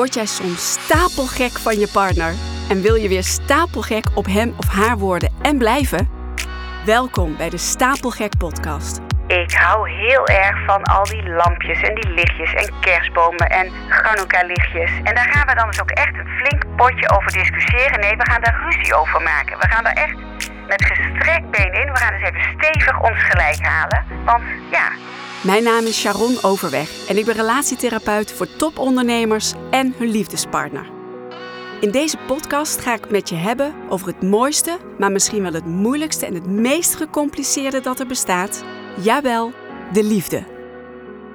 Word jij soms stapelgek van je partner? En wil je weer stapelgek op hem of haar worden en blijven? Welkom bij de Stapelgek Podcast. Ik hou heel erg van al die lampjes en die lichtjes en kerstbomen en Hanukkah-lichtjes. En daar gaan we dan dus ook echt een flink potje over discussiëren. Nee, we gaan daar ruzie over maken. We gaan daar echt met gestrekt been in. We gaan stevig ons gelijk halen. Want ja, Mijn naam is Sharon Overweg en ik ben relatietherapeut voor topondernemers en hun liefdespartner. In deze podcast ga ik met je hebben over het mooiste, maar misschien wel het moeilijkste en het meest gecompliceerde dat er bestaat. Jawel, de liefde.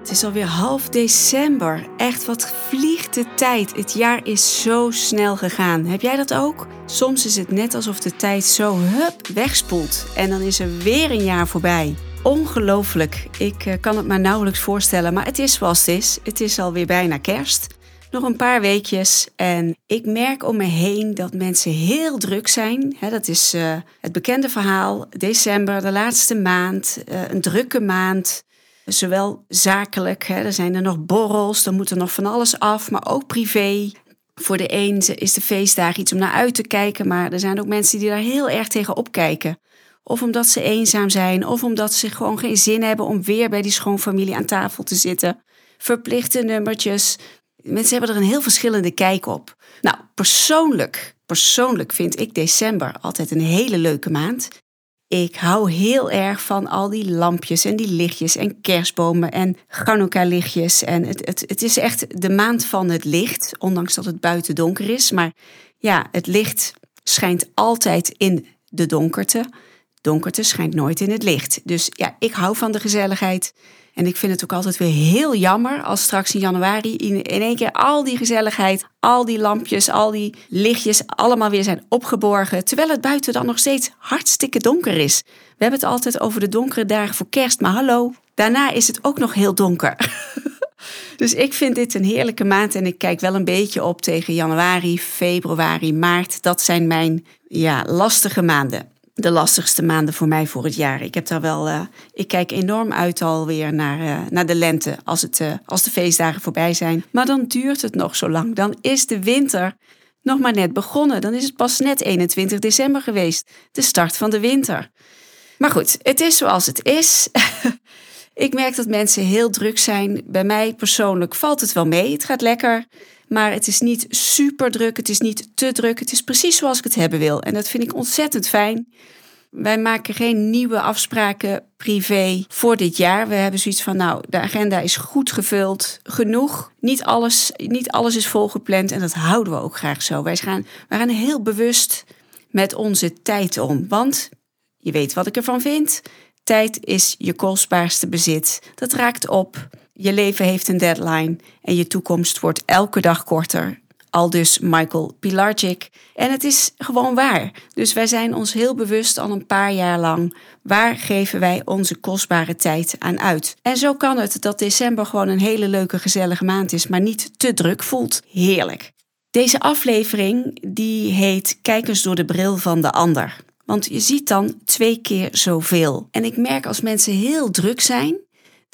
Het is alweer half december. Echt, wat vliegt de tijd. Het jaar is zo snel gegaan. Heb jij dat ook? Soms is het net alsof de tijd zo hup wegspoelt. En dan is er weer een jaar voorbij. Ongelooflijk. Ik eh, kan het maar nauwelijks voorstellen, maar het is zoals het is. Het is alweer bijna kerst. Nog een paar weekjes en ik merk om me heen dat mensen heel druk zijn. Dat is eh, het bekende verhaal. December, de laatste maand, eh, een drukke maand. Zowel zakelijk, hè, er zijn er nog borrels, er moet er nog van alles af, maar ook privé. Voor de een is de feestdag iets om naar uit te kijken, maar er zijn ook mensen die daar heel erg tegen opkijken. Of omdat ze eenzaam zijn, of omdat ze gewoon geen zin hebben om weer bij die schoonfamilie aan tafel te zitten. Verplichte nummertjes. Mensen hebben er een heel verschillende kijk op. Nou, persoonlijk, persoonlijk vind ik december altijd een hele leuke maand. Ik hou heel erg van al die lampjes en die lichtjes en kerstbomen en Hanukkah-lichtjes. En het, het, het is echt de maand van het licht, ondanks dat het buiten donker is. Maar ja, het licht schijnt altijd in de donkerte. Donkerte schijnt nooit in het licht. Dus ja, ik hou van de gezelligheid. En ik vind het ook altijd weer heel jammer als straks in januari in, in één keer al die gezelligheid, al die lampjes, al die lichtjes allemaal weer zijn opgeborgen. Terwijl het buiten dan nog steeds hartstikke donker is. We hebben het altijd over de donkere dagen voor kerst, maar hallo, daarna is het ook nog heel donker. Dus ik vind dit een heerlijke maand en ik kijk wel een beetje op tegen januari, februari, maart. Dat zijn mijn ja, lastige maanden de lastigste maanden voor mij voor het jaar. Ik heb daar wel. Uh, ik kijk enorm uit alweer naar, uh, naar de lente als, het, uh, als de feestdagen voorbij zijn. Maar dan duurt het nog zo lang. Dan is de winter nog maar net begonnen. Dan is het pas net 21 december geweest. De start van de winter. Maar goed, het is zoals het is. ik merk dat mensen heel druk zijn. Bij mij persoonlijk valt het wel mee. Het gaat lekker. Maar het is niet super druk, het is niet te druk. Het is precies zoals ik het hebben wil. En dat vind ik ontzettend fijn. Wij maken geen nieuwe afspraken privé voor dit jaar. We hebben zoiets van, nou, de agenda is goed gevuld, genoeg. Niet alles, niet alles is volgepland en dat houden we ook graag zo. Wij gaan, wij gaan heel bewust met onze tijd om. Want, je weet wat ik ervan vind, tijd is je kostbaarste bezit. Dat raakt op. Je leven heeft een deadline en je toekomst wordt elke dag korter. Al dus Michael Pilarczyk. En het is gewoon waar. Dus wij zijn ons heel bewust al een paar jaar lang. Waar geven wij onze kostbare tijd aan uit? En zo kan het dat december gewoon een hele leuke gezellige maand is, maar niet te druk voelt. Heerlijk. Deze aflevering die heet Kijk eens door de bril van de ander. Want je ziet dan twee keer zoveel. En ik merk als mensen heel druk zijn,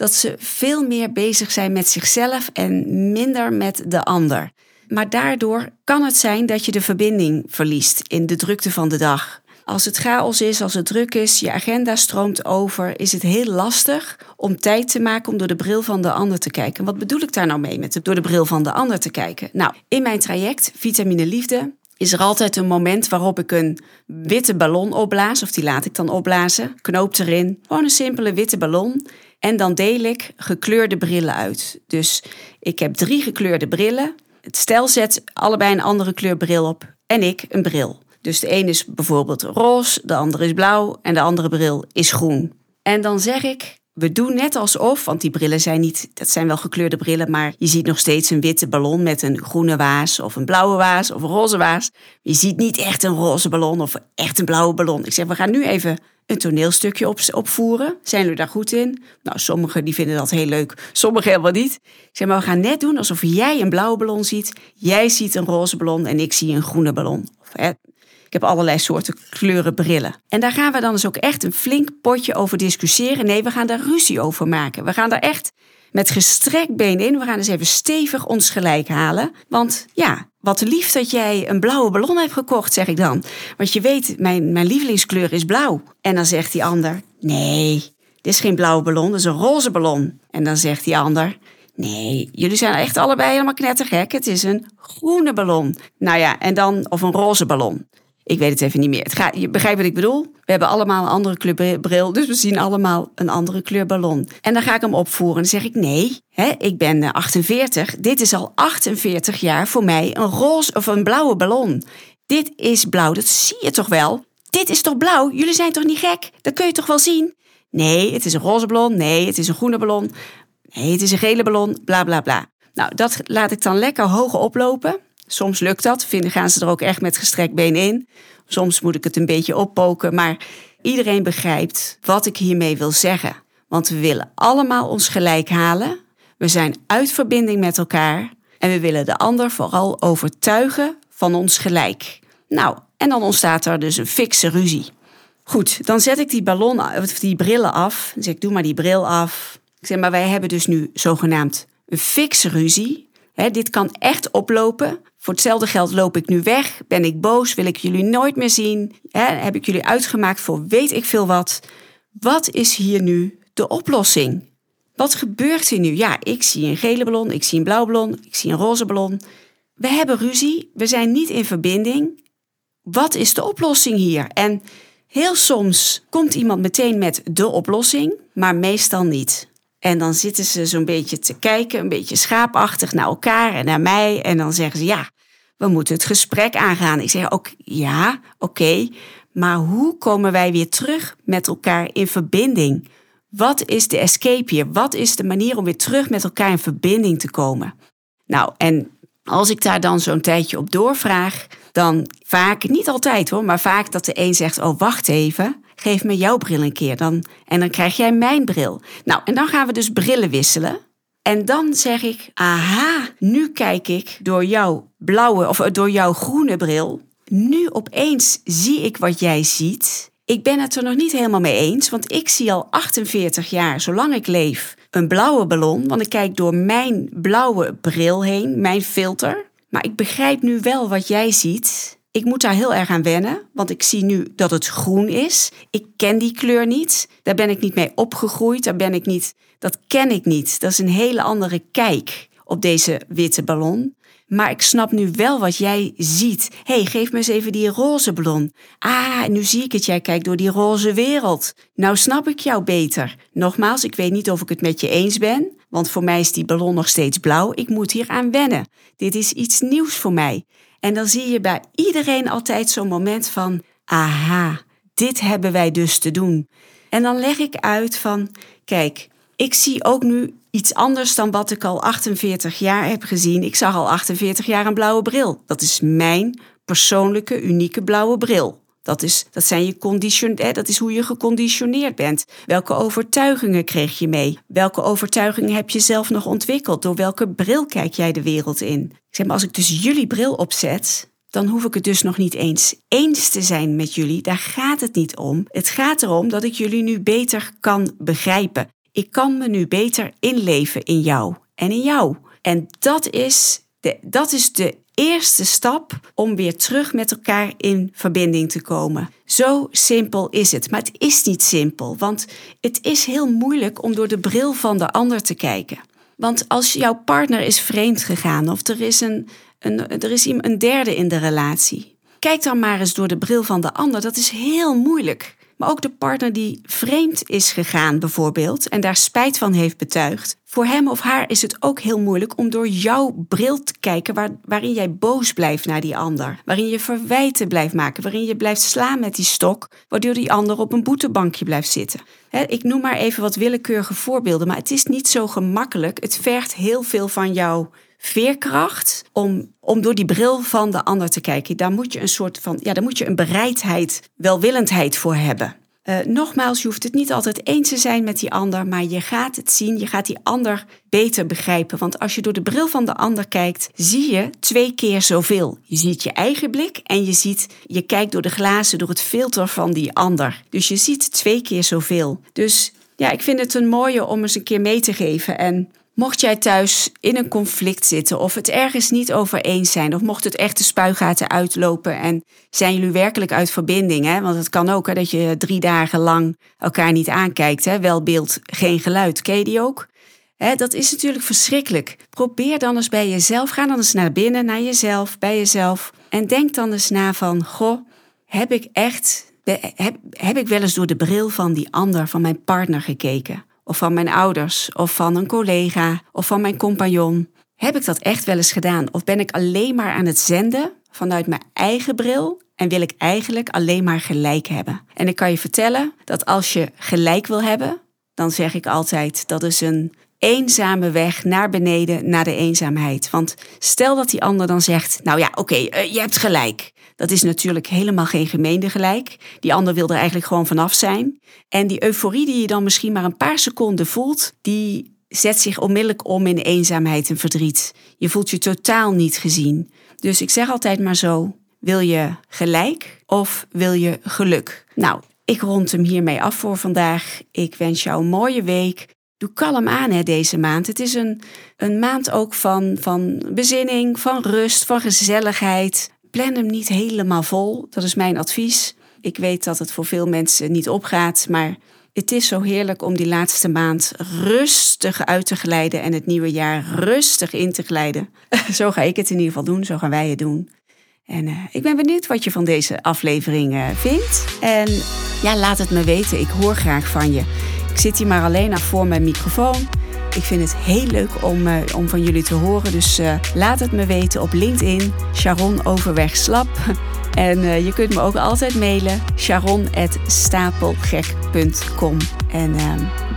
dat ze veel meer bezig zijn met zichzelf en minder met de ander. Maar daardoor kan het zijn dat je de verbinding verliest in de drukte van de dag. Als het chaos is, als het druk is, je agenda stroomt over, is het heel lastig om tijd te maken om door de bril van de ander te kijken. Wat bedoel ik daar nou mee met door de bril van de ander te kijken? Nou, in mijn traject Vitamine Liefde is er altijd een moment waarop ik een witte ballon opblaas, of die laat ik dan opblazen, knoop erin, gewoon een simpele witte ballon. En dan deel ik gekleurde brillen uit. Dus ik heb drie gekleurde brillen. Het stel zet allebei een andere kleur bril op en ik een bril. Dus de een is bijvoorbeeld roze, de andere is blauw en de andere bril is groen. En dan zeg ik, we doen net alsof, want die brillen zijn niet, dat zijn wel gekleurde brillen, maar je ziet nog steeds een witte ballon met een groene waas of een blauwe waas of een roze waas. Je ziet niet echt een roze ballon of echt een blauwe ballon. Ik zeg, we gaan nu even een toneelstukje op, opvoeren. Zijn jullie daar goed in? Nou, sommigen die vinden dat heel leuk, sommigen helemaal niet. Ik zeg, maar we gaan net doen alsof jij een blauwe ballon ziet, jij ziet een roze ballon en ik zie een groene ballon. Of, hè, Ik heb allerlei soorten kleuren brillen. En daar gaan we dan dus ook echt een flink potje over discussiëren. Nee, we gaan daar ruzie over maken. We gaan daar echt met gestrekt been in. We gaan eens even stevig ons gelijk halen. Want ja, wat lief dat jij een blauwe ballon hebt gekocht, zeg ik dan. Want je weet, mijn, mijn lievelingskleur is blauw. En dan zegt die ander, nee, dit is geen blauwe ballon, dit is een roze ballon. En dan zegt die ander, nee, jullie zijn echt allebei helemaal knettergek. Het is een groene ballon. Nou ja, en dan, of een roze ballon. Ik weet het even niet meer. Het gaat, je begrijpt wat ik bedoel? We hebben allemaal een andere kleur bril, dus we zien allemaal een andere kleur ballon. En dan ga ik hem opvoeren en dan zeg ik nee, hè, ik ben 48. Dit is al 48 jaar voor mij een roze of een blauwe ballon. Dit is blauw, dat zie je toch wel? Dit is toch blauw? Jullie zijn toch niet gek? Dat kun je toch wel zien? Nee, het is een roze ballon. Nee, het is een groene ballon. Nee, het is een gele ballon. Bla bla bla. Nou, dat laat ik dan lekker hoog oplopen. Soms lukt dat, vinden, gaan ze er ook echt met gestrekt been in. Soms moet ik het een beetje oppoken, maar iedereen begrijpt wat ik hiermee wil zeggen. Want we willen allemaal ons gelijk halen. We zijn uit verbinding met elkaar en we willen de ander vooral overtuigen van ons gelijk. Nou, en dan ontstaat er dus een fikse ruzie. Goed, dan zet ik die ballon, of die brillen af. Dan zeg ik, doe maar die bril af. Ik zeg, maar wij hebben dus nu zogenaamd een fikse ruzie. Dit kan echt oplopen. Voor hetzelfde geld loop ik nu weg, ben ik boos, wil ik jullie nooit meer zien, heb ik jullie uitgemaakt voor weet ik veel wat. Wat is hier nu de oplossing? Wat gebeurt hier nu? Ja, ik zie een gele ballon, ik zie een blauwe ballon, ik zie een roze ballon. We hebben ruzie, we zijn niet in verbinding. Wat is de oplossing hier? En heel soms komt iemand meteen met de oplossing, maar meestal niet. En dan zitten ze zo'n beetje te kijken, een beetje schaapachtig naar elkaar en naar mij. En dan zeggen ze, ja, we moeten het gesprek aangaan. Ik zeg ook, ja, oké, maar hoe komen wij weer terug met elkaar in verbinding? Wat is de escape hier? Wat is de manier om weer terug met elkaar in verbinding te komen? Nou, en als ik daar dan zo'n tijdje op doorvraag, dan vaak, niet altijd hoor, maar vaak dat de een zegt: Oh, wacht even, geef me jouw bril een keer. Dan, en dan krijg jij mijn bril. Nou, en dan gaan we dus brillen wisselen. En dan zeg ik: Aha, nu kijk ik door jouw blauwe of door jouw groene bril. Nu opeens zie ik wat jij ziet. Ik ben het er nog niet helemaal mee eens, want ik zie al 48 jaar, zolang ik leef, een blauwe ballon. Want ik kijk door mijn blauwe bril heen, mijn filter. Maar ik begrijp nu wel wat jij ziet. Ik moet daar heel erg aan wennen, want ik zie nu dat het groen is. Ik ken die kleur niet. Daar ben ik niet mee opgegroeid. Daar ben ik niet. Dat ken ik niet. Dat is een hele andere kijk op deze witte ballon. Maar ik snap nu wel wat jij ziet. hey, geef me eens even die roze ballon. Ah, nu zie ik het. Jij kijkt door die roze wereld. Nou snap ik jou beter. Nogmaals, ik weet niet of ik het met je eens ben. Want voor mij is die ballon nog steeds blauw. Ik moet hier aan wennen. Dit is iets nieuws voor mij. En dan zie je bij iedereen altijd zo'n moment van: aha, dit hebben wij dus te doen. En dan leg ik uit van: kijk, ik zie ook nu iets anders dan wat ik al 48 jaar heb gezien. Ik zag al 48 jaar een blauwe bril. Dat is mijn persoonlijke, unieke blauwe bril. Dat is, dat, zijn je condition, dat is hoe je geconditioneerd bent. Welke overtuigingen kreeg je mee? Welke overtuigingen heb je zelf nog ontwikkeld? Door welke bril kijk jij de wereld in? Ik zeg maar, als ik dus jullie bril opzet, dan hoef ik het dus nog niet eens eens te zijn met jullie. Daar gaat het niet om. Het gaat erom dat ik jullie nu beter kan begrijpen. Ik kan me nu beter inleven in jou en in jou. En dat is de, dat is de eerste stap om weer terug met elkaar in verbinding te komen. Zo simpel is het. Maar het is niet simpel, want het is heel moeilijk om door de bril van de ander te kijken. Want als jouw partner is vreemd gegaan of er is een, er is een derde in de relatie, kijk dan maar eens door de bril van de ander. Dat is heel moeilijk. Maar ook de partner die vreemd is gegaan bijvoorbeeld en daar spijt van heeft betuigd. Voor hem of haar is het ook heel moeilijk om door jouw bril te kijken waar, waarin jij boos blijft naar die ander. Waarin je verwijten blijft maken, waarin je blijft slaan met die stok, waardoor die ander op een boetebankje blijft zitten. ik noem maar even wat willekeurige voorbeelden, maar het is niet zo gemakkelijk. Het vergt heel veel van jou veerkracht om, om door die bril van de ander te kijken. Daar moet je een soort van, ja, daar moet je een bereidheid, welwillendheid voor hebben. Uh, nogmaals, je hoeft het niet altijd eens te zijn met die ander, maar je gaat het zien, je gaat die ander beter begrijpen. Want als je door de bril van de ander kijkt, zie je twee keer zoveel. Je ziet je eigen blik en je ziet, je kijkt door de glazen, door het filter van die ander. Dus je ziet twee keer zoveel. Dus ja, ik vind het een mooie om eens een keer mee te geven. En Mocht jij thuis in een conflict zitten of het ergens niet over eens zijn, of mocht het echt de spuigaten uitlopen en zijn jullie werkelijk uit verbinding? Hè? Want het kan ook dat je drie dagen lang elkaar niet aankijkt. Hè? Wel beeld, geen geluid. Ken je die ook? Hè, dat is natuurlijk verschrikkelijk. Probeer dan eens bij jezelf. Ga dan eens naar binnen, naar jezelf, bij jezelf. En denk dan eens na van, goh, heb ik echt, heb, heb ik wel eens door de bril van die ander, van mijn partner gekeken? Of van mijn ouders, of van een collega, of van mijn compagnon. Heb ik dat echt wel eens gedaan? Of ben ik alleen maar aan het zenden vanuit mijn eigen bril en wil ik eigenlijk alleen maar gelijk hebben? En ik kan je vertellen dat als je gelijk wil hebben, dan zeg ik altijd dat is een eenzame weg naar beneden, naar de eenzaamheid. Want stel dat die ander dan zegt: Nou ja, oké, eh, je hebt gelijk. Dat is natuurlijk helemaal geen gemeende gelijk. Die ander wil er eigenlijk gewoon vanaf zijn. En die euforie die je dan misschien maar een paar seconden voelt, die zet zich onmiddellijk om in eenzaamheid en verdriet. Je voelt je totaal niet gezien. Dus ik zeg altijd maar zo: wil je gelijk of wil je geluk? Nou, ik rond hem hiermee af voor vandaag. Ik wens jou een mooie week. Doe kalm aan hè, deze maand. Het is een, een maand ook van, van bezinning, van rust, van gezelligheid. Plan hem niet helemaal vol. Dat is mijn advies. Ik weet dat het voor veel mensen niet opgaat, maar het is zo heerlijk om die laatste maand rustig uit te glijden en het nieuwe jaar rustig in te glijden. zo ga ik het in ieder geval doen, zo gaan wij het doen. En uh, ik ben benieuwd wat je van deze aflevering uh, vindt. En ja, laat het me weten. Ik hoor graag van je. Ik zit hier maar alleen voor mijn microfoon. Ik vind het heel leuk om, uh, om van jullie te horen. Dus uh, laat het me weten op LinkedIn, Sharon Overweg Slap. En uh, je kunt me ook altijd mailen, sharon.stapelgek.com. En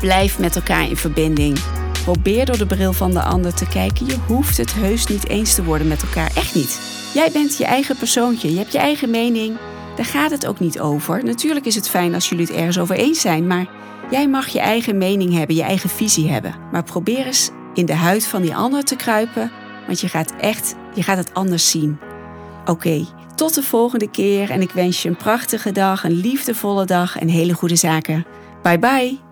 blijf met elkaar in verbinding. Probeer door de bril van de ander te kijken. Je hoeft het heus niet eens te worden met elkaar. Echt niet. Jij bent je eigen persoontje. Je hebt je eigen mening. Daar gaat het ook niet over. Natuurlijk is het fijn als jullie het ergens over eens zijn, maar Jij mag je eigen mening hebben, je eigen visie hebben. Maar probeer eens in de huid van die ander te kruipen, want je gaat echt, je gaat het anders zien. Oké, tot de volgende keer en ik wens je een prachtige dag, een liefdevolle dag en hele goede zaken. Bye bye!